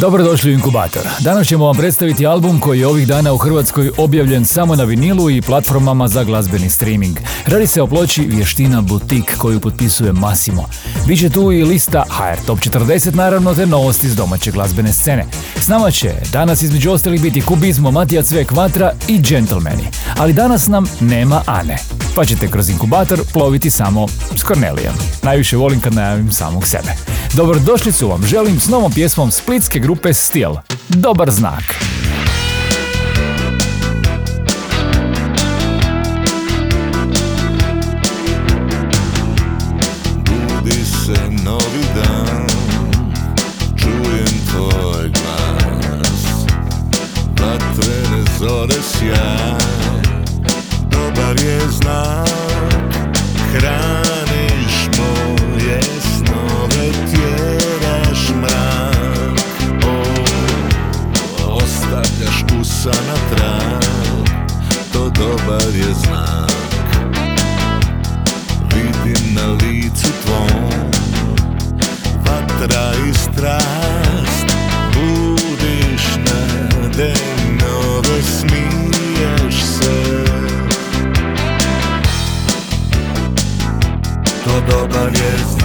Dobrodošli u Inkubator. Danas ćemo vam predstaviti album koji je ovih dana u Hrvatskoj objavljen samo na vinilu i platformama za glazbeni streaming. Radi se o ploči Vještina Butik koju potpisuje Massimo. Biće tu i lista HR Top 40 naravno te novosti iz domaće glazbene scene. S nama će danas između ostalih biti Kubizmo, Matija Cvek Vatra i Gentlemani. Ali danas nam nema Ane. Pa ćete kroz inkubator ploviti samo s Kornelijom. Najviše volim kad najavim samog sebe. Dobrodošli su vam, želim s novom pjesmom splitske grupe Stil. Dobar znak. Budi se dan Čujem tvoj glas zore sjaj Dobar je znak dobar je znak. Vidim na licu tvom Vatra i strast. Budiš nade nove Smiješ se. To dobar je znak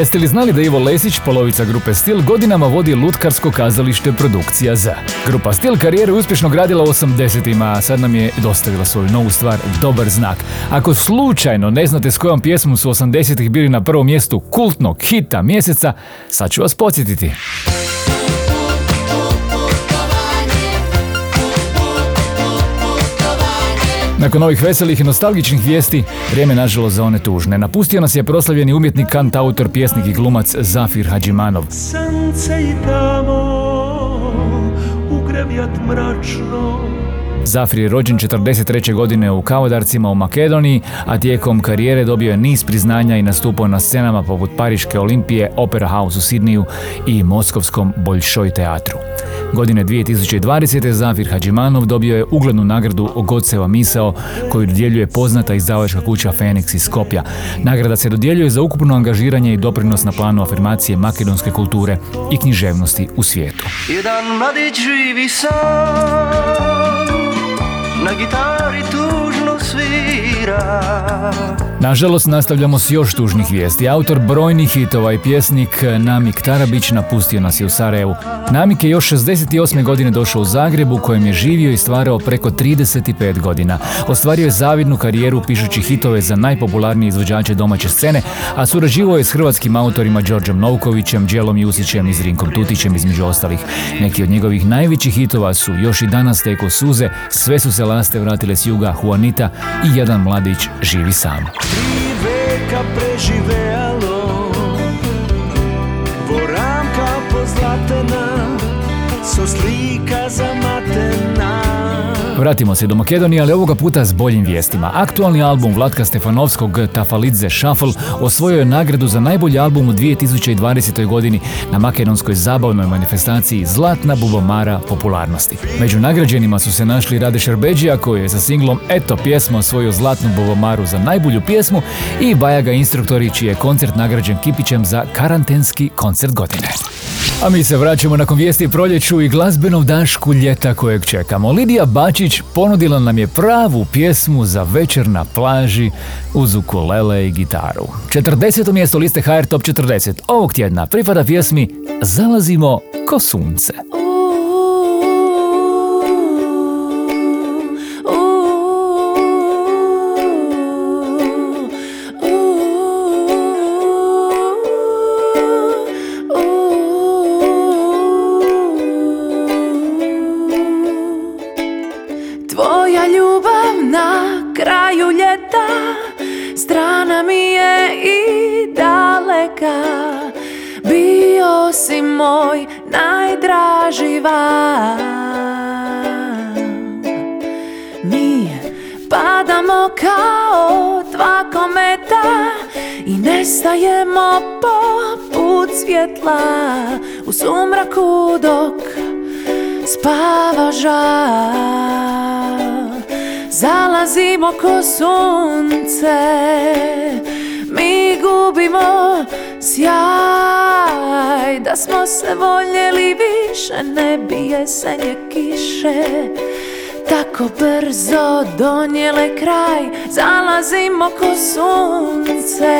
Jeste li znali da Ivo Lesić, polovica grupe Stil, godinama vodi lutkarsko kazalište produkcija za? Grupa Stil karijeru je uspješno gradila u 80-ima, a sad nam je dostavila svoju novu stvar, dobar znak. Ako slučajno ne znate s kojom pjesmom su 80-ih bili na prvom mjestu kultnog hita mjeseca, sad ću vas podsjetiti. Nakon ovih veselih i nostalgičnih vijesti, vrijeme nažalost za one tužne. Napustio nas je proslavljeni umjetnik, kant, autor, pjesnik i glumac Zafir Hadžimanov. Sance i tamo u mračno Zafir je rođen 43. godine u Kavodarcima u Makedoniji, a tijekom karijere dobio je niz priznanja i nastupao na scenama poput Pariške olimpije, Opera House u Sidniju i Moskovskom Boljšoj teatru. Godine 2020. Zafir Hadžimanov dobio je uglednu nagradu Goceva misao koju dodjeljuje poznata izdavačka kuća Fenix iz Skopja. Nagrada se dodjeljuje za ukupno angažiranje i doprinos na planu afirmacije makedonske kulture i književnosti u svijetu. Jedan mladić živi sam na guitari toujours. Svira Nažalost, nastavljamo s još tužnih vijesti. Autor brojnih hitova i pjesnik Namik Tarabić napustio nas je u Sarajevu. Namik je još 68. godine došao u Zagreb u kojem je živio i stvarao preko 35 godina. Ostvario je zavidnu karijeru pišući hitove za najpopularnije izvođače domaće scene, a surađivao je s hrvatskim autorima Đorđem Novkovićem, Đelom Jusićem i Zrinkom Tutićem između ostalih. Neki od njegovih najvećih hitova su Još i danas teko suze, Sve su se laste vratile s juga, Juanita i Jedan mladić živi sam. Tri veka preživealo Voramka pozlatena So slika zamatena Vratimo se do Makedonije, ali ovoga puta s boljim vijestima. Aktualni album Vlatka Stefanovskog Tafalidze Shuffle osvojio je nagradu za najbolji album u 2020. godini na makedonskoj zabavnoj manifestaciji Zlatna bubomara popularnosti. Među nagrađenima su se našli Rade Šerbeđija koji je sa singlom Eto pjesma osvojio Zlatnu bubomaru za najbolju pjesmu i Bajaga Instruktori čiji je koncert nagrađen Kipićem za karantenski koncert godine. A mi se vraćamo nakon vijesti proljeću i glazbenom dašku ljeta kojeg čekamo. Lidija Bačić ponudila nam je pravu pjesmu za večer na plaži uz ukulele i gitaru. 40. mjesto liste HR Top 40 ovog tjedna pripada pjesmi Zalazimo ko sunce. Moj najdraži Mi padamo kao dva kometa I nestajemo poput svjetla U sumraku dok spava žal. Zalazimo ko sunce Mi gubimo sjaj Da smo se voljeli više Ne bi jesenje kiše tako brzo donijele kraj. Zalazimo ko sunce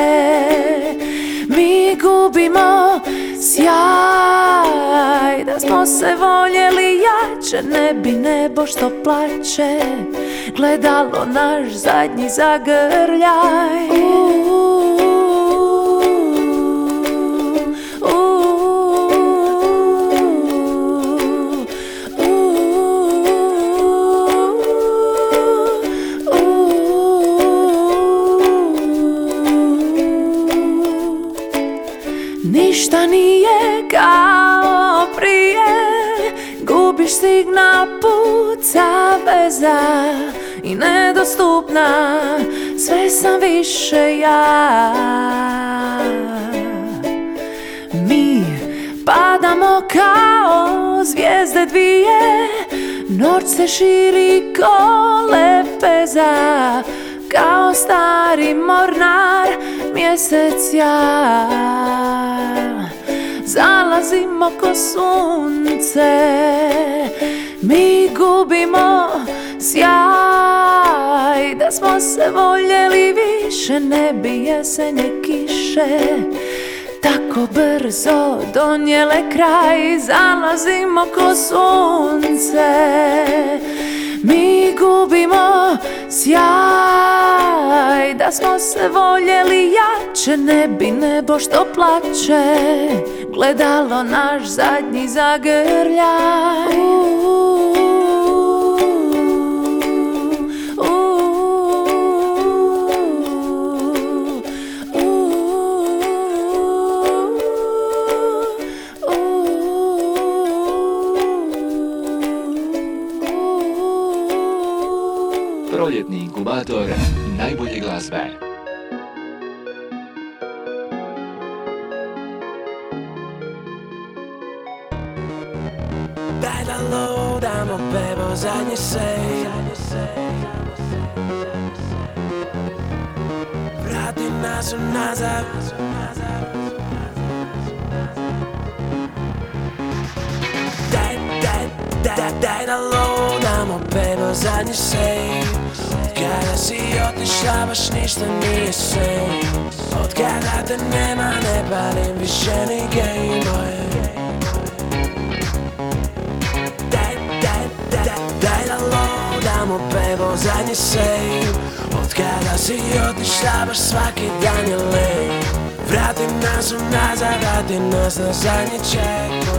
Mi gubimo sjaj. Da smo se voljeli jače Ne bi nebo što plače Gledalo naš zadnji zagrljaj. Ništa puca veza I nedostupna Sve sam više ja. Mi padamo kao zvijezde dvije Noć se širi ko lepeza Kao stari mornar mjesec ja. Zalazimo ko sunce Mi gubimo sjaj Da smo se voljeli više Ne bi jesenje kiše. Tako brzo donijele kraj Zalazimo ko sunce. Mi gubimo sjaj Da smo se voljeli jače Ne bi nebo što plače Gledalo naš zadnji zagrljaj Proljetni inkubator najbolje glazbe. Daj da lodamo bebo zadnji sej Vrati nas unazad Daj, daj, daj, daj da lodamo bebo zadnji sej Kada si otišla baš ništa nije sej Od kada te nema ne palim više ni lodamo bebo zadnji sej Od kada si otišla baš svaki dan je lej Vrati nas unazad, vrati nas na zadnji checkpoint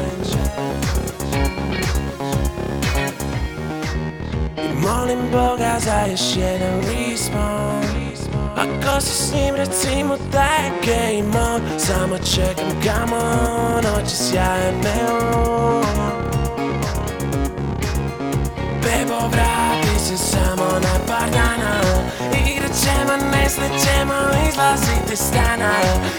molim Boga za još jedan respawn. Ako si s njim recimo da je game on Samo čekam come on, oči sjajan neon Bebo vrati se samo na par dana Igrat ćemo, neslit ćemo, izlaziti iz stana.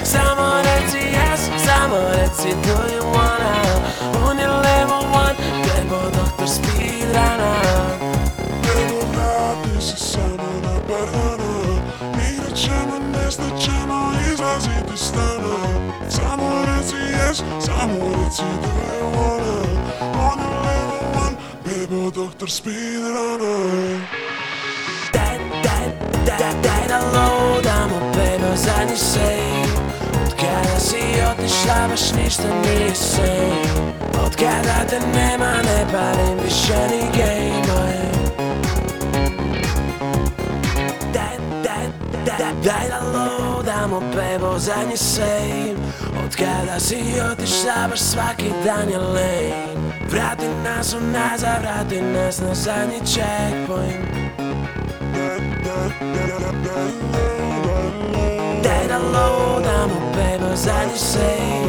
Samo reci yes, samo reci do you wanna? On je level one, Bebo doktor speedruna ćemo, izlaziti iz stana Samo reci yes, samo reci do you wanna On je level one, Bebo doktor speedrunner Daj, daj, daj, daj da lodamo Bebo zadnji sej Od kada si otišla baš ništa nije sej Od kada te nema ne palim više ni gameboy daj, daj, da lodamo Bebo zadnji sej Od kada si otišla baš svaki dan je lej Vrati nas unazad, vrati nas na zadnji checkpoint. Daj da lodamo, bebo, zadnji sej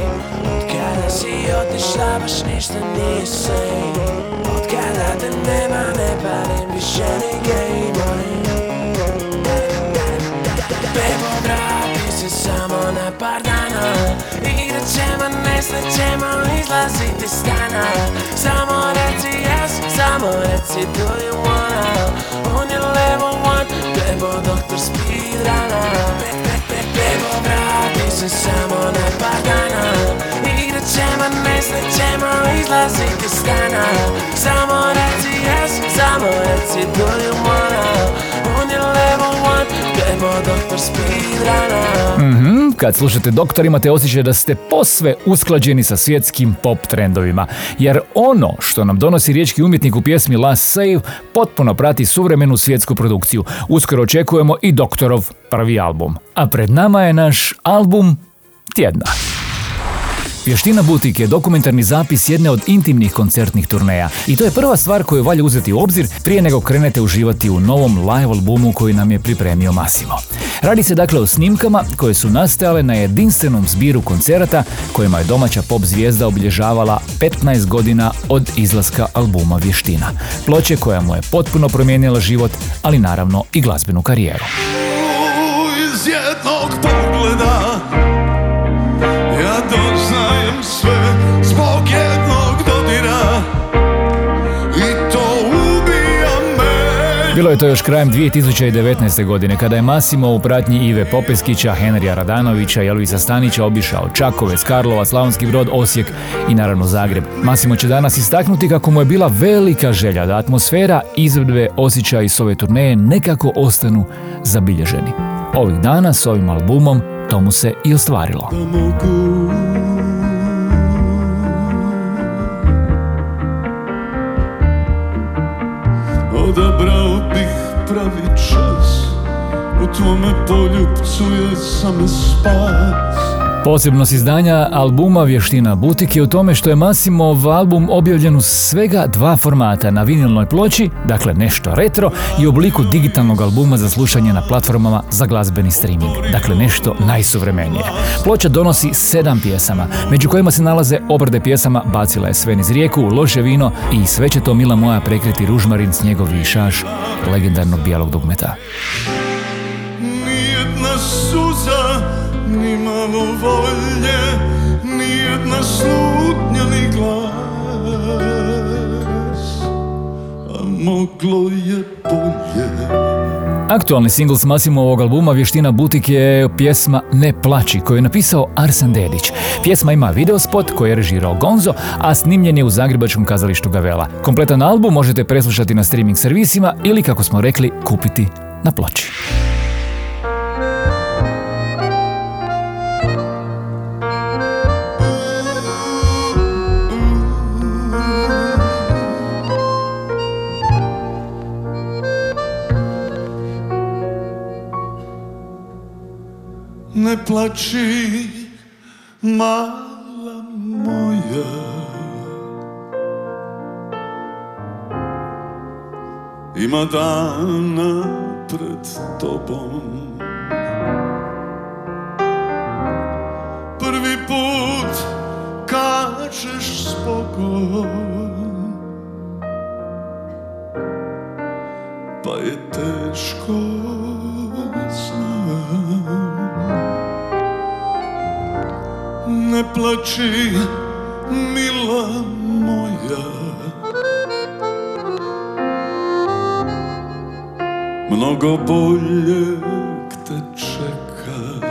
Od kada si otišla, baš ništa nije sej Od kada te nema, ne palim više ni gameboy se samo na par dana. Igrat ćemo, neslet ćemo, izlaziti iz stana Samo reci yes, samo reci do you wanna. On je level one, Bebo doktor speedruna Be, be, be, Bebo vrati se samo na par dana. Igrat ćemo, neslet ćemo, izlaziti iz stana Samo reci yes, samo reci do you wanna Mhm, kad slušate doktor imate osjećaj da ste posve usklađeni sa svjetskim pop trendovima. Jer ono što nam donosi riječki umjetnik u pjesmi Last Save potpuno prati suvremenu svjetsku produkciju. Uskoro očekujemo i doktorov prvi album. A pred nama je naš album tjedna. Vještina Butik je dokumentarni zapis jedne od intimnih koncertnih turneja i to je prva stvar koju valja uzeti u obzir prije nego krenete uživati u novom live albumu koji nam je pripremio Massimo. Radi se dakle o snimkama koje su nastajale na jedinstvenom zbiru koncerata kojima je domaća pop zvijezda obilježavala 15 godina od izlaska albuma Vještina. Ploče koja mu je potpuno promijenila život, ali naravno i glazbenu karijeru. Iz jednog pogleda Bilo je to još krajem 2019. godine kada je Massimo u pratnji Ive Popeskića, Henrija Radanovića i Elvisa Stanića obišao Čakovec, Karlova, Slavonski brod, Osijek i naravno Zagreb. Massimo će danas istaknuti kako mu je bila velika želja da atmosfera, izvedbe, osjećaji s ove turneje nekako ostanu zabilježeni. Ovih dana s ovim albumom to mu se i ostvarilo. bih pravi čas. U tvome poljupcu je same spas Posebnost izdanja albuma Vještina Butik je u tome što je Masimov album objavljen u svega dva formata na vinilnoj ploči, dakle nešto retro, i u obliku digitalnog albuma za slušanje na platformama za glazbeni streaming, dakle nešto najsuvremenije. Ploča donosi sedam pjesama, među kojima se nalaze obrade pjesama Bacila je sve niz rijeku, Loše vino i Sve će to mila moja prekriti ružmarin, snjegov šaš legendarnog bijelog dugmeta. Nijedna suza, ni volje, nijedna slutnja ni glas, a moglo je bolje. Aktualni singl s Masimovog albuma Vještina Butik je pjesma Ne plaći koju je napisao Arsen Dedić. Pjesma ima videospot koji je režirao Gonzo, a snimljen je u Zagrebačkom kazalištu Gavela. Kompletan album možete preslušati na streaming servisima ili kako smo rekli kupiti na ploči. Ne plači, mala moja Ima dana pred tobom Prvi put kažeš s Bogom Ne plači, mila moja. Mnogo bolje te čeka.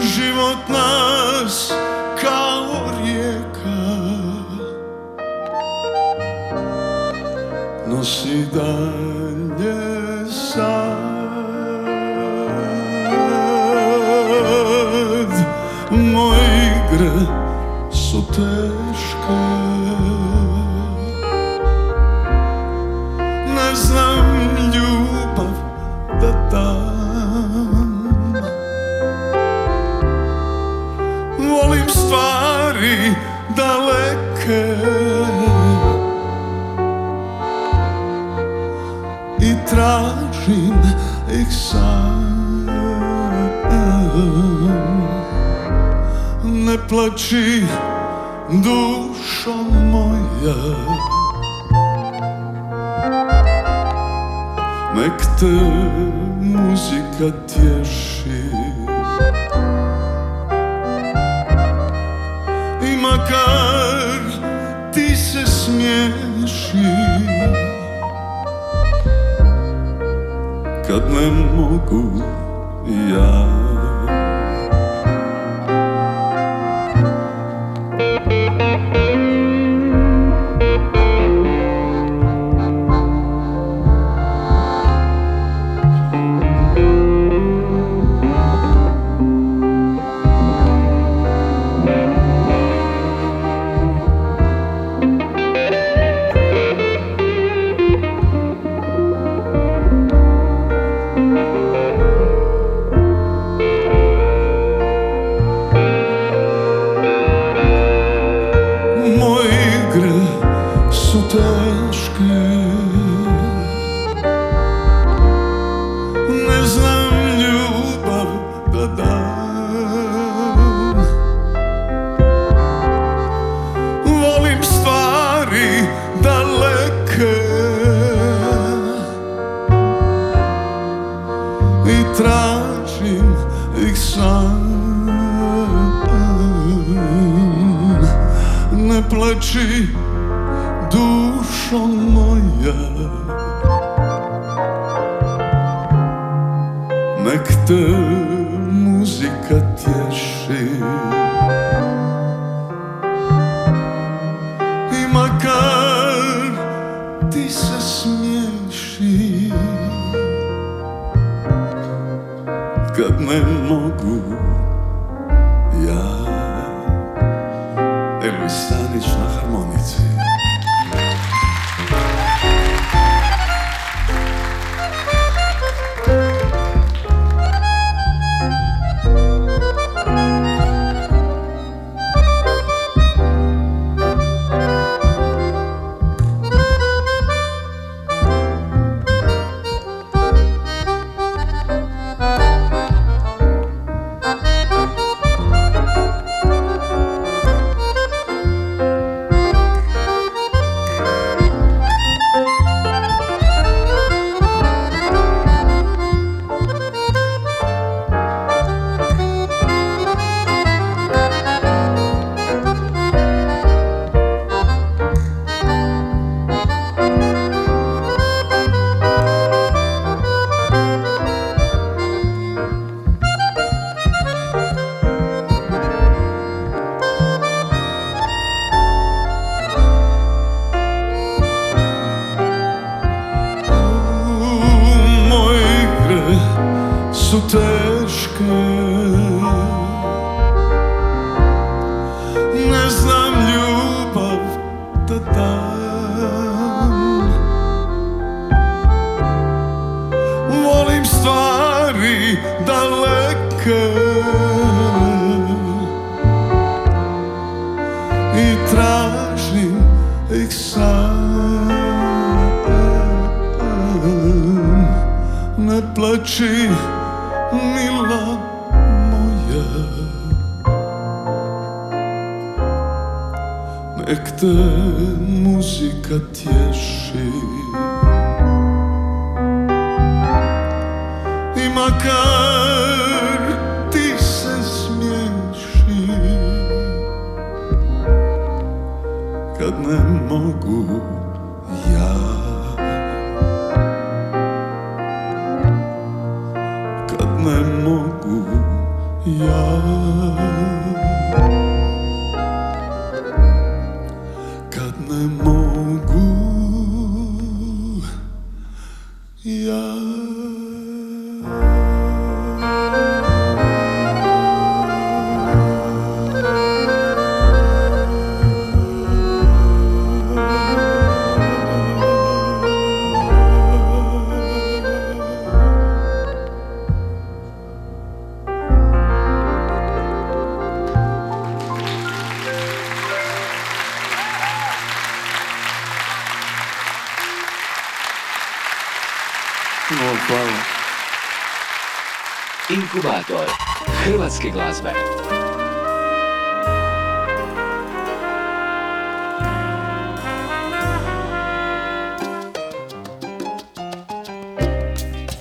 Život nas kao rijeka. Nosi dalje su teške. Ne znam ljubav da dam. Volim stvari daleke. I tražim ih sam Ne plači dušo moja. Nek te muzika tješi. I makar ti se smiješi Kad ne mogu ja tražim ih sam. Ne plači dušo moja. Nek te muzika tješi mogu the.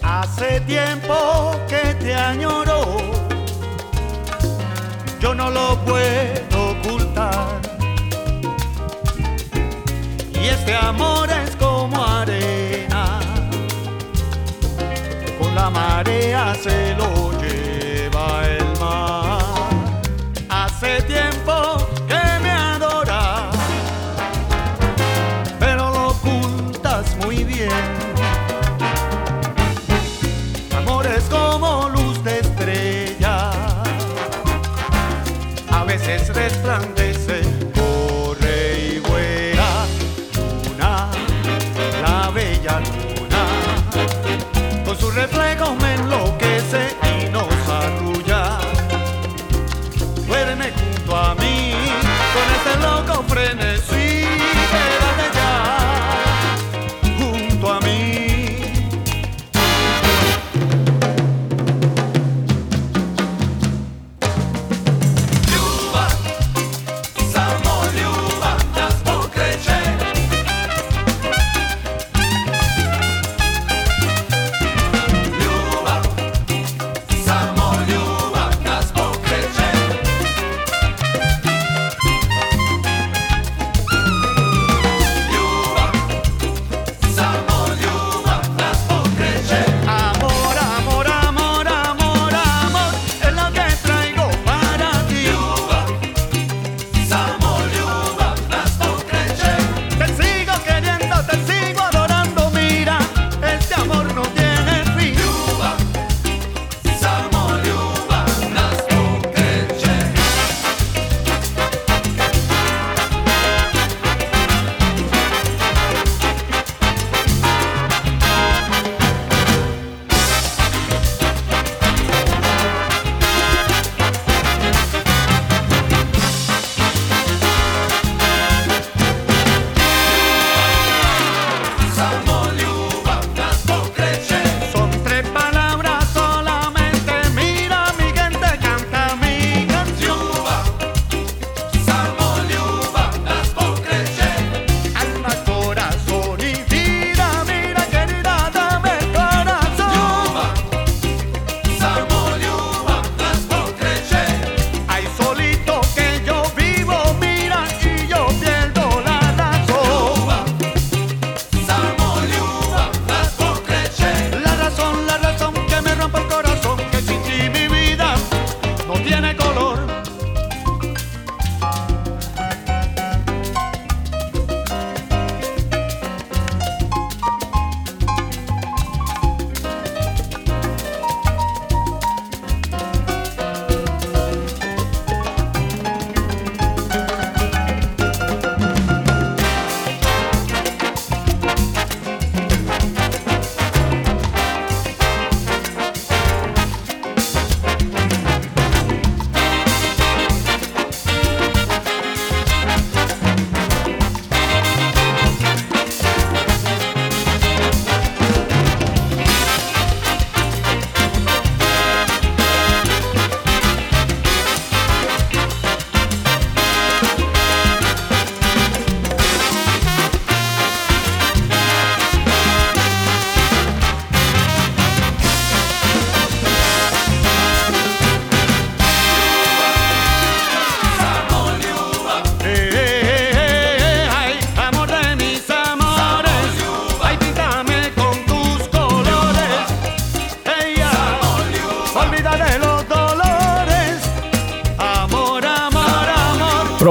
Hace tiempo que te añoro, yo no lo puedo ocultar. Y este amor es como arena, con la marea se lo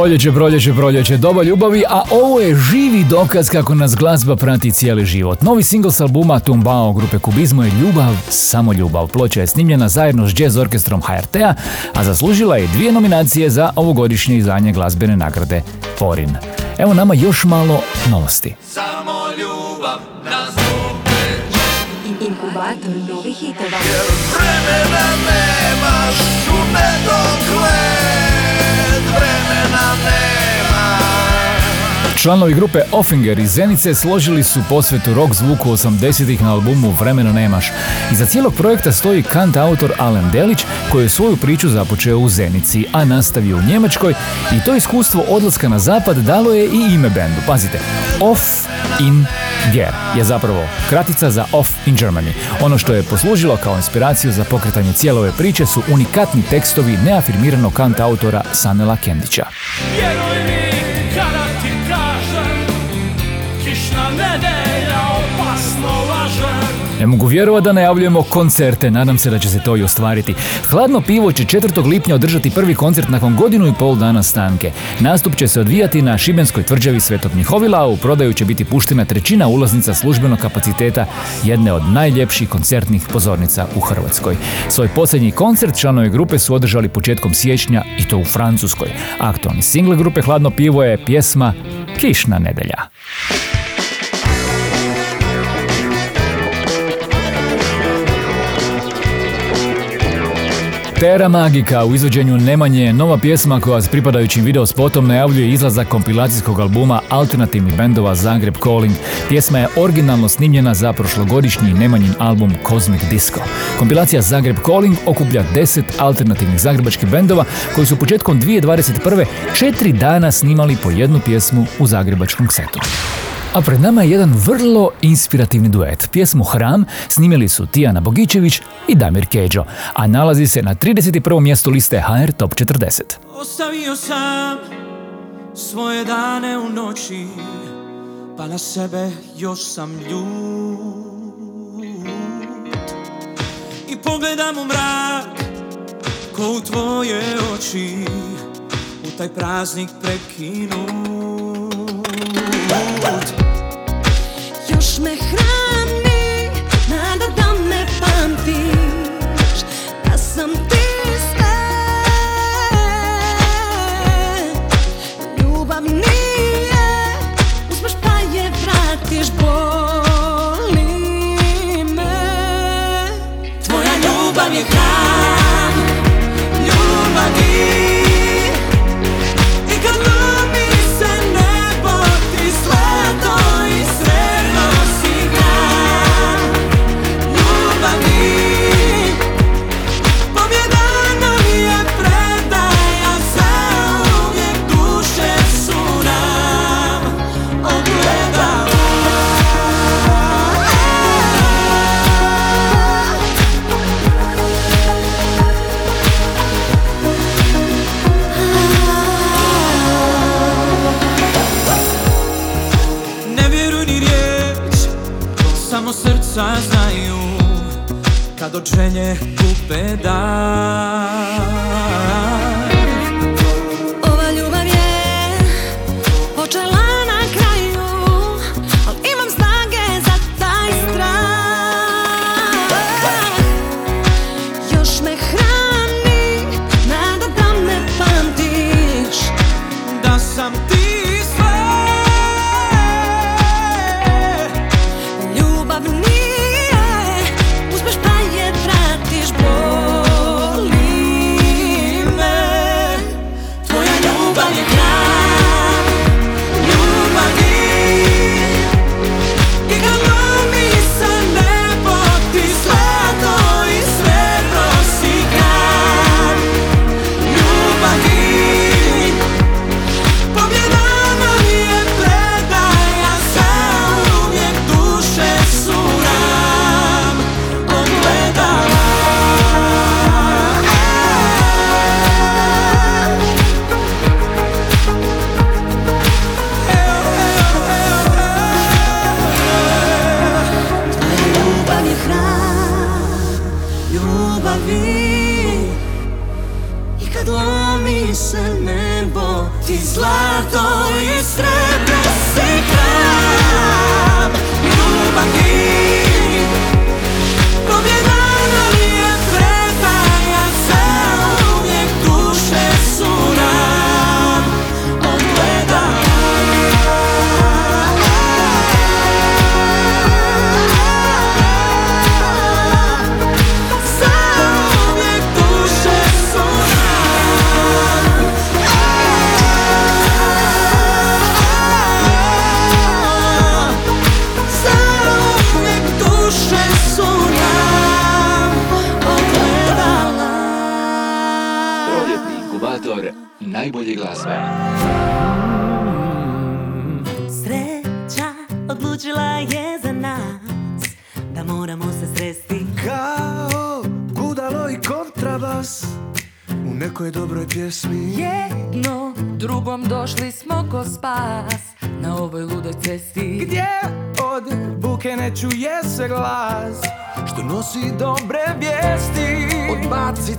Proljeće, proljeće, proljeće, doba ljubavi, a ovo je živi dokaz kako nas glazba prati cijeli život. Novi singl s albuma Tumbao grupe Kubizmo je Ljubav, samo ljubav. Ploča je snimljena zajedno s jazz orkestrom HRT-a, a zaslužila je dvije nominacije za ovogodišnje izdanje glazbene nagrade Forin. Evo nama još malo novosti. Samo ljubav nas Inkubator novih hitova. Vremena nemaš Članovi grupe Offinger iz Zenice složili su posvetu rock zvuku 80-ih na albumu Vremena nemaš. Iza cijelog projekta stoji kant autor Alen Delić koji je svoju priču započeo u Zenici, a nastavio u Njemačkoj i to iskustvo odlaska na zapad dalo je i ime bendu. Pazite, Off in Ger je zapravo kratica za Off in Germany. Ono što je poslužilo kao inspiraciju za pokretanje cijele ove priče su unikatni tekstovi neafirmiranog kant autora Sanela Kendića. Mogu vjerovati da najavljujemo koncerte, nadam se da će se to i ostvariti. Hladno pivo će 4. lipnja održati prvi koncert nakon godinu i pol dana stanke. Nastup će se odvijati na Šibenskoj tvrđavi Svetog Mihovila, a u prodaju će biti puštena trećina ulaznica službenog kapaciteta jedne od najljepših koncertnih pozornica u Hrvatskoj. Svoj posljednji koncert članovi grupe su održali početkom siječnja i to u Francuskoj. Aktualni single grupe Hladno pivo je pjesma Kišna nedelja. Tera Magika u izvođenju Nemanje je nova pjesma koja s pripadajućim video spotom najavljuje izlazak kompilacijskog albuma alternativnih bendova Zagreb Calling. Pjesma je originalno snimljena za prošlogodišnji Nemanjin album Cosmic Disco. Kompilacija Zagreb Calling okuplja 10 alternativnih zagrebačkih bendova koji su početkom 2021. četiri dana snimali po jednu pjesmu u zagrebačkom setu. A pred nama je jedan vrlo inspirativni duet. Pjesmu Hram snimili su Tijana Bogičević i Damir Keđo, a nalazi se na 31. mjestu liste HR Top 40. Ostavio sam svoje dane u noći Pa na sebe još sam ljut I pogledam u mrak Ko u tvoje oči U taj praznik prekinut Da Samo srca znaju Kad od želje kupe dah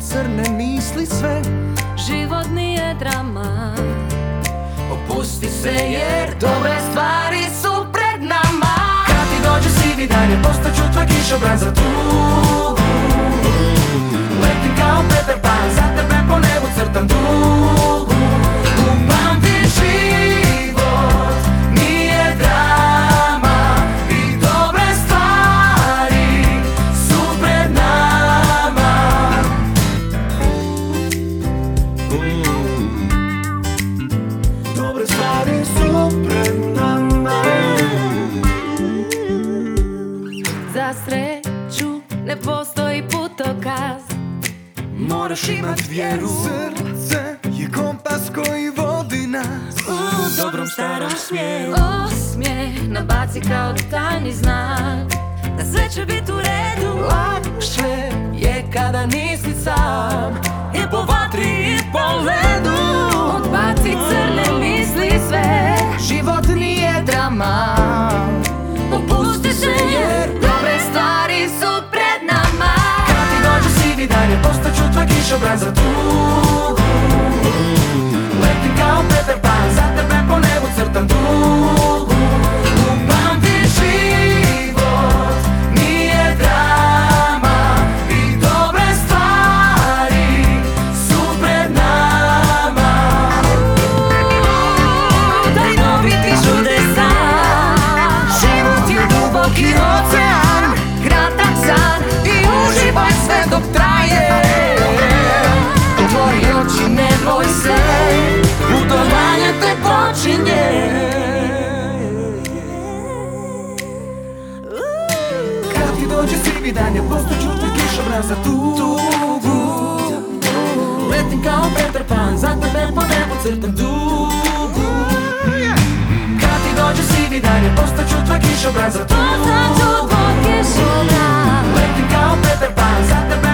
crne misli sve. Život nije drama. Opusti se jer dobre stvari su pred nama. Kad ti dođe sivi dan je postaću tvoj kišobran za tugu postaću tvoj kišobran za za tugu. Letim kao Peter Pan, za tebe po nebu crtam dugu Kad ti dođe sivi dan je postaću tvoj kišobran za tugu. Letim kao Peter Pan, za tebe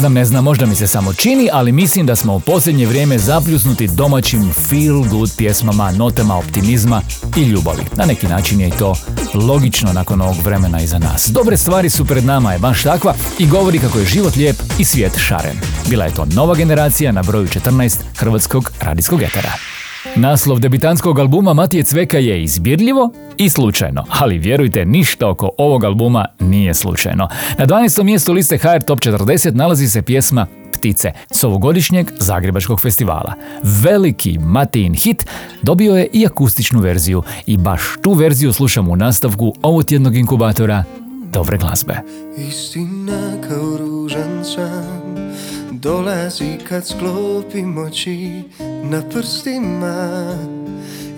znam, ne znam, možda mi se samo čini, ali mislim da smo u posljednje vrijeme zapljusnuti domaćim feel good pjesmama, notama optimizma i ljubavi. Na neki način je i to logično nakon ovog vremena iza nas. Dobre stvari su pred nama je baš takva i govori kako je život lijep i svijet šaren. Bila je to nova generacija na broju 14 hrvatskog radijskog etera. Naslov debitanskog albuma Matije Cveka je izbirljivo i slučajno, ali vjerujte, ništa oko ovog albuma nije slučajno. Na 12. mjestu liste HR Top 40 nalazi se pjesma Ptice s ovogodišnjeg Zagrebačkog festivala. Veliki Matijin hit dobio je i akustičnu verziju i baš tu verziju slušamo u nastavku ovog tjednog inkubatora dobre glazbe. Istina kao ružan san Dolazi kad sklopim oči na prstima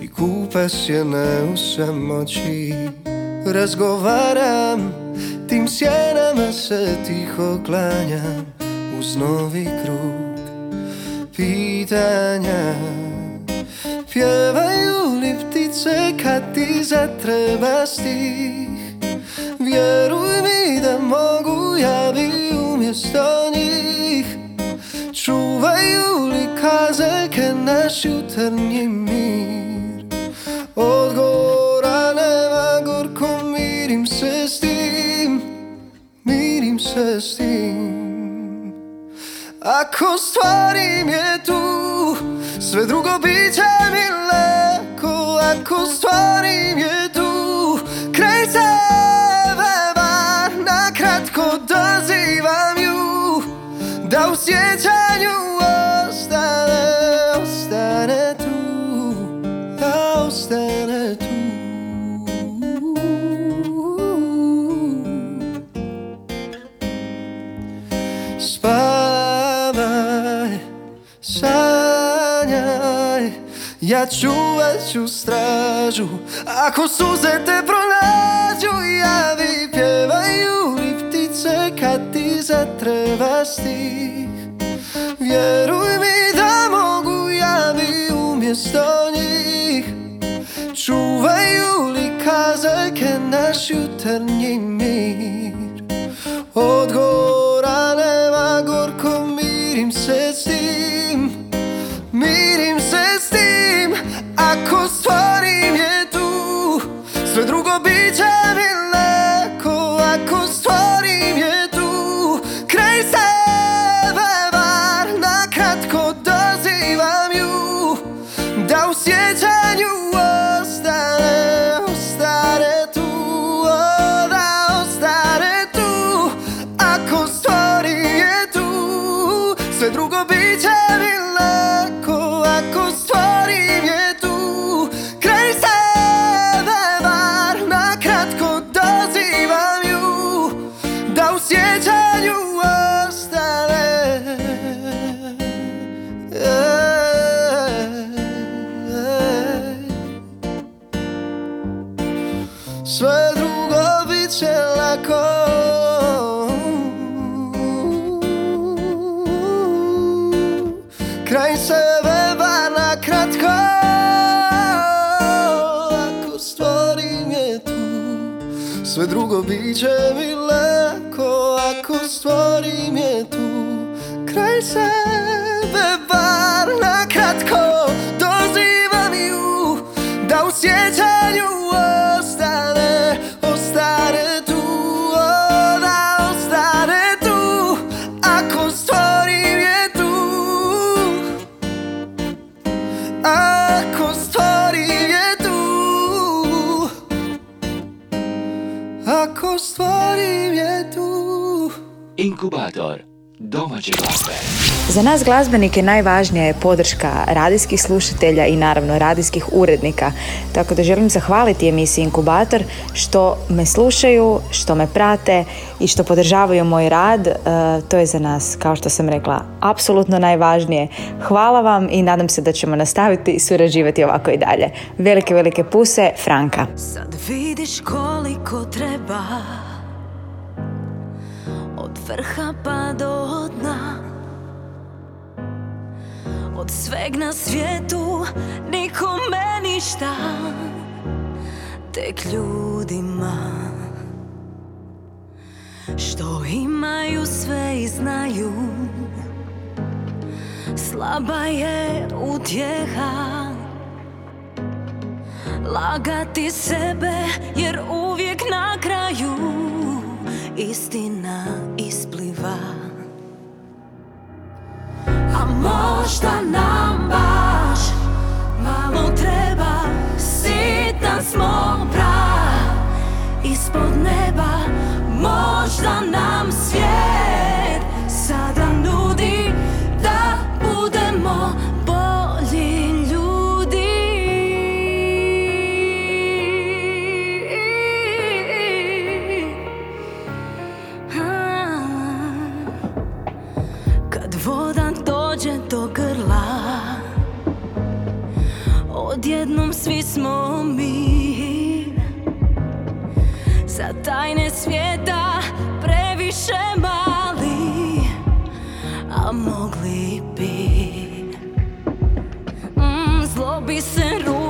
I kupa sjene u samoći. Razgovaram tim sjenama se tiho klanjam uz novi krug pitanja. Pjevaju li ptice kad ti zatreba stih? Vjeruj mi da mogu ja bi umjesto njih Čuvaju li kazaljke naš jutarnji mir? Odgovora nema gorko mirim se s tim Mirim se s tim. Ako stvarim je tu Sve drugo bit će mi lako. Ako stvarim je tu Kraj Nakratko dozivam ju Da u sanjaj Ja čuvat ću stražu. Ako suze te pronađu Javi, pjevaju li ptice Kad ti zatreba stih Vjeruj mi da mogu ja bi umjesto njih. Čuvaju li kazaljke naš jutarnji mir? Odgovora Ako stvorim je tu. Sve drugo bit će drugo bit će mi lako Ako stvorim je tu. Kraj sebe bar na kratko Dozivam ju Da u Inkubator domaće glazbe. Za nas glazbenike najvažnija je podrška radijskih slušatelja i naravno radijskih urednika. Tako da želim zahvaliti emisiji Inkubator što me slušaju, što me prate i što podržavaju moj rad. E, to je za nas, kao što sam rekla, apsolutno najvažnije. Hvala vam i nadam se da ćemo nastaviti surađivati ovako i dalje. Velike, velike puse, Franka. Sad vidiš koliko treba Od vrha pa do dna. Od sveg na svijetu nikome ništa Tek ljudima. Što imaju sve i znaju. Slaba je utjeha Lagati sebe jer uvijek na kraju istina ispliva. A možda nam baš malo treba sitan smo prav Odjednom svi smo mi. Za tajne svijeta previše više mali A mogli bi. Mm, Zlo bi se rugat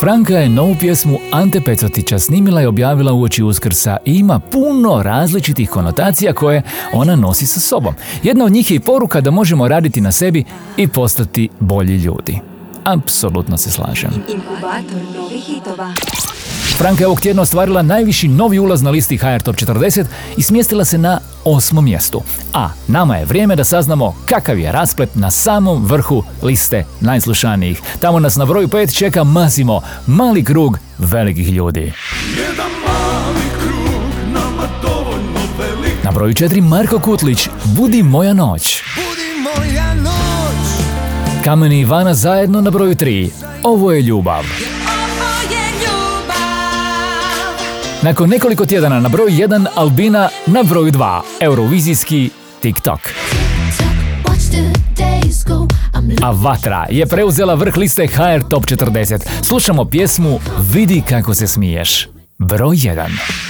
Franka je novu pjesmu Ante Pecotića snimila i objavila uoči Uskrsa i ima puno različitih konotacija koje ona nosi sa sobom. Jedna od njih je i poruka da možemo raditi na sebi i postati bolji ljudi. Apsolutno se slažem. Inkubator novih hitova Franka je ovog tjedna ostvarila najviši novi ulaz na listi HR Top 40 i smjestila se na osmom mjestu. A nama je vrijeme da saznamo kakav je rasplet na samom vrhu liste najslušanijih. Tamo nas na broju 5 čeka Mazimo, mali krug velikih ljudi. Jedan mali krug, nama dovoljno velik Na broju 4 Marko Kutlić, Budi moja noć. Budi moja noć Kameni i Ivana zajedno na broju 3. Ovo je ljubav. Nakon nekoliko tjedana na broju 1 Albina na broju 2 Eurovizijski TikTok. A Vatra je preuzela vrh liste HR Top 40. Slušamo pjesmu Vidi kako se smiješ. Broj 1.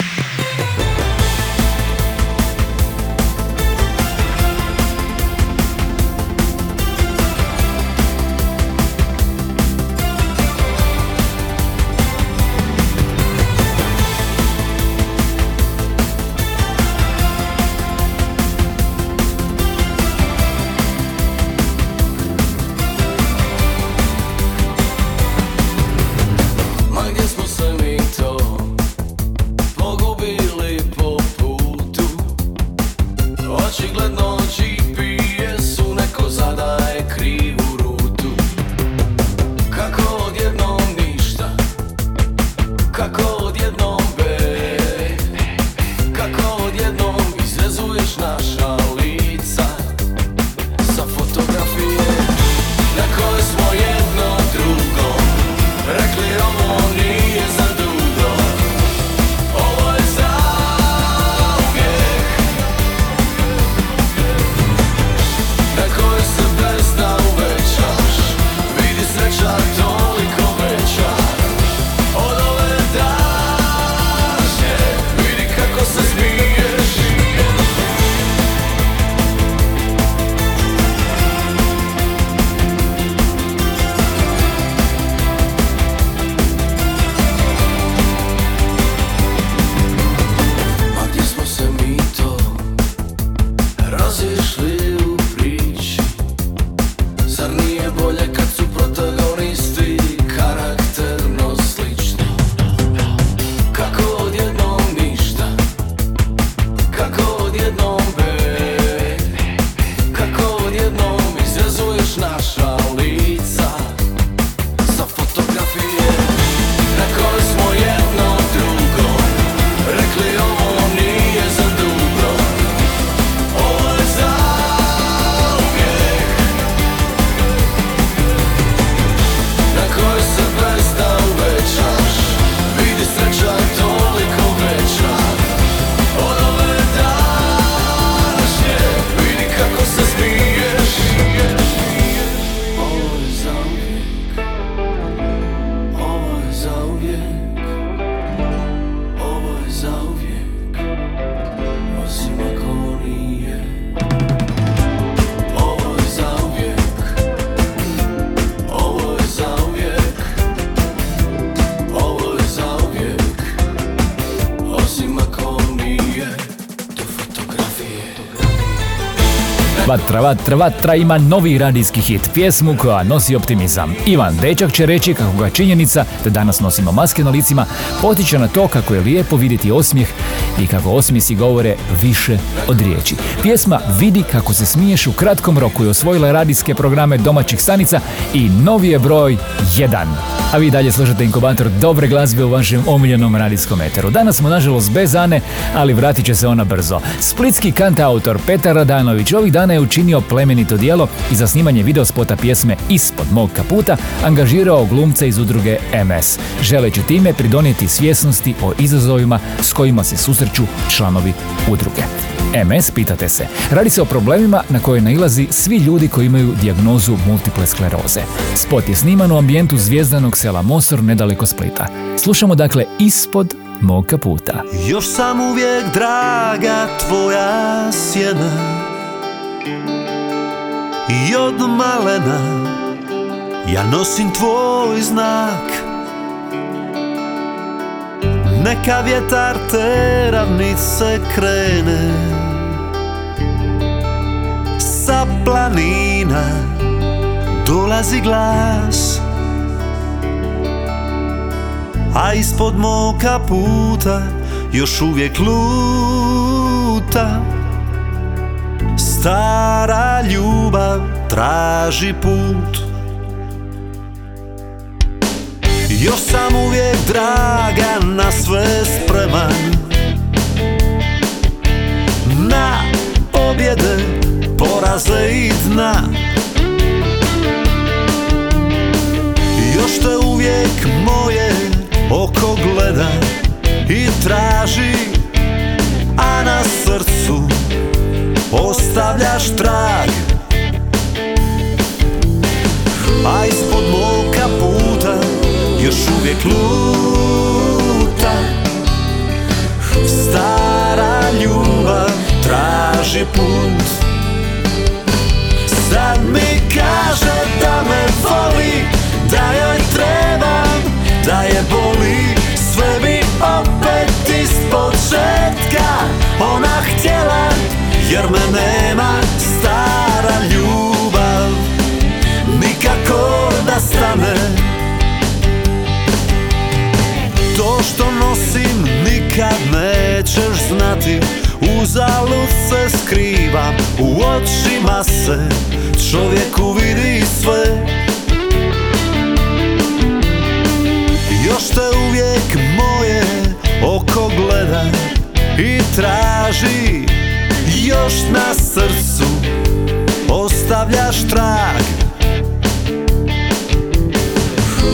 Vatra, vatra, vatra ima novi radijski hit, pjesmu koja nosi optimizam. Ivan Dečak će reći kako ga činjenica da danas nosimo maske na licima potiče na to kako je lijepo vidjeti osmijeh i kako osmijesi govore više od riječi. Pjesma Vidi kako se smiješ u kratkom roku je osvojila radijske programe domaćih stanica i novi je broj 1. A vi dalje slušate inkubator dobre glazbe u vašem omiljenom radijskom eteru. Danas smo nažalost bez Ane, ali vratit će se ona brzo. Splitski kantautor Petar Radanović ovih dana je učinio plemenito dijelo i za snimanje videospota pjesme Ispod mog kaputa angažirao glumce iz udruge MS, želeći time pridonijeti svjesnosti o izazovima s kojima se susreću članovi udruge. MS, pitate se, radi se o problemima na koje nailazi svi ljudi koji imaju dijagnozu multiple skleroze. Spot je sniman u ambijentu zvijezdanog sela Mosor nedaleko Splita. Slušamo dakle ispod mog kaputa. Još sam uvijek draga tvoja sjena I od malena ja nosim tvoj znak. Neka vjetar te ravnice krene Sa planina dolazi glas. A ispod mog kaputa još uvijek luta Stara ljubav traži put. Još sam uvijek draga na sve spreman. Na pobjede, poraze i dna. Još te uvijek moje ostavljaš trag. A ispod mog kaputa još uvijek luta. Stara ljubav traži put. Sad mi kaže da me voli Da joj trebam, da je boli. Sve bi opet iz početka Ona htjela jer me nema Stara ljubav nikako da stane. To što nosim nikad nećeš znati Uzalud se skrivam, u očima se Čovjeku vidi sve. Još te uvijek moje oko gleda I traži još na srcu Ostavljaš trag.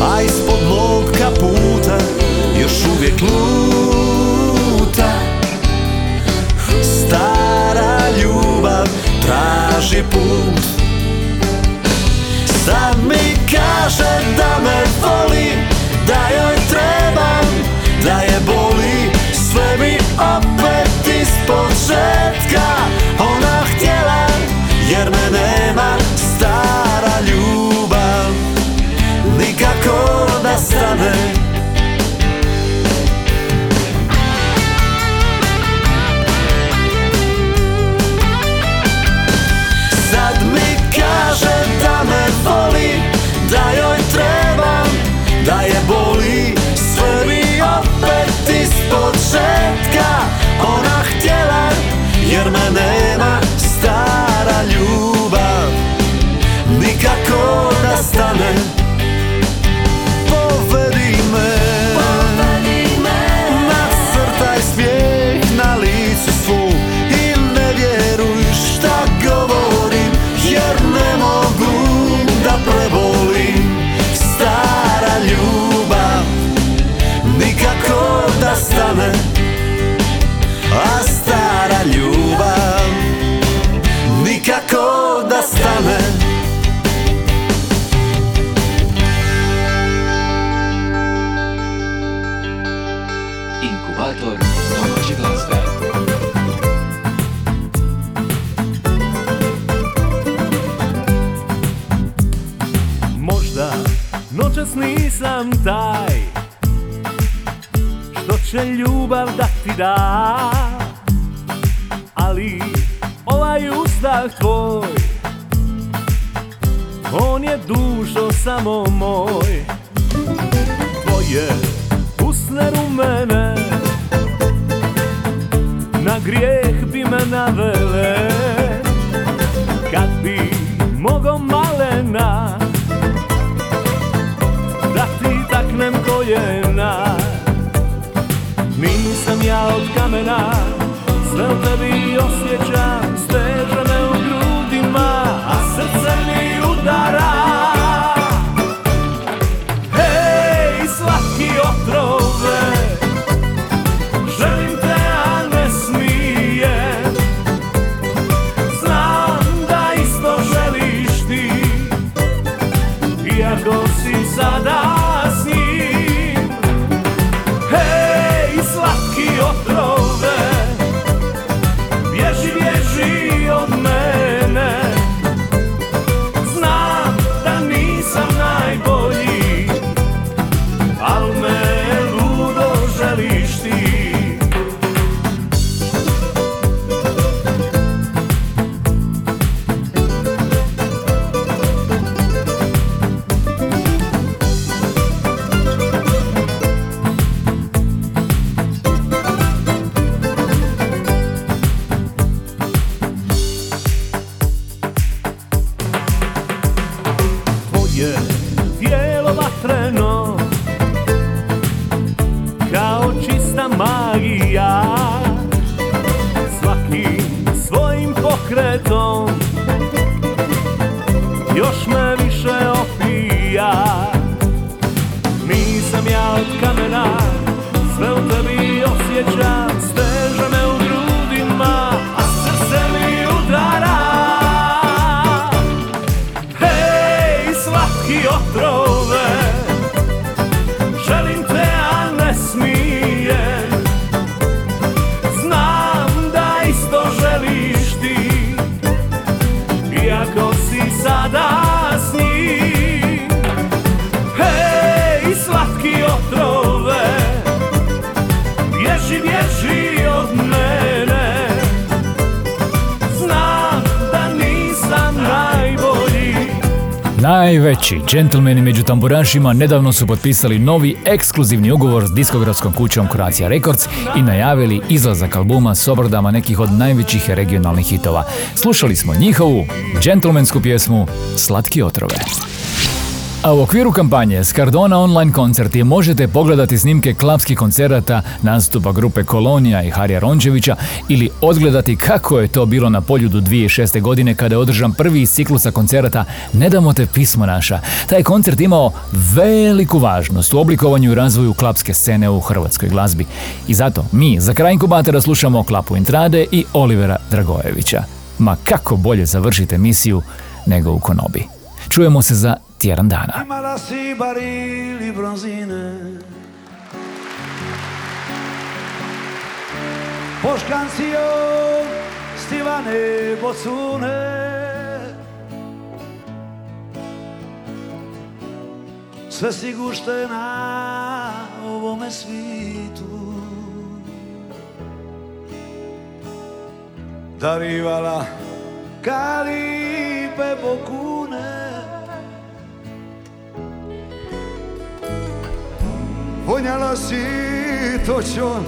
A ispod mog kaputa još uvijek luta. Stara ljubav traži put. Sad mi kaže da me voli Da joj trebam, da je boli Sve mi opet iz početka Ona htjela jer me nema Stara ljubav. Nikako da stane ljubav da ti da. Ali ovaj utah tvoj On je dušo samo moj. Tvoje usne rumene Na grijeh bi me navele. Kad bi mogo malena ja od kamena Sve u tebi osjećam Najveći džentlmeni među tamburašima nedavno su potpisali novi ekskluzivni ugovor s diskografskom kućom Croatia Records i najavili izlazak albuma s obradama nekih od najvećih regionalnih hitova. Slušali smo njihovu džentlmensku pjesmu Slatki otrove. A u okviru kampanje Skardona online koncerti možete pogledati snimke klapskih koncerata nastupa grupe Kolonija i Harija Rončevića ili odgledati kako je to bilo na poljudu 2006. godine kada je održan prvi iz ciklusa koncerata Ne damo te pismo naša. Taj koncert imao veliku važnost u oblikovanju i razvoju klapske scene u hrvatskoj glazbi. I zato mi za kraj inkubatora slušamo Klapu Intrade i Olivera Dragojevića. Ma kako bolje završite emisiju nego u konobi. Čujemo se za tjedan dana. Imala si barili bronzine. Poškancio stivane bocune. Sve si gušte na ovome svitu. Darivala kalipe bokune Vonjala si točon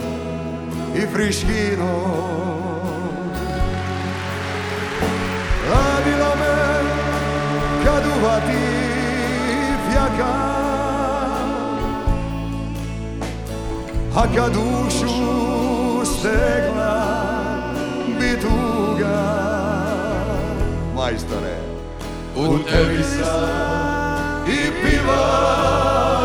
i friškino Radila me kad uvati fjaka. A kad dušu stegla bituga Majstore, u tebi sam i piva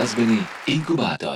Das bin ich. Inkubator.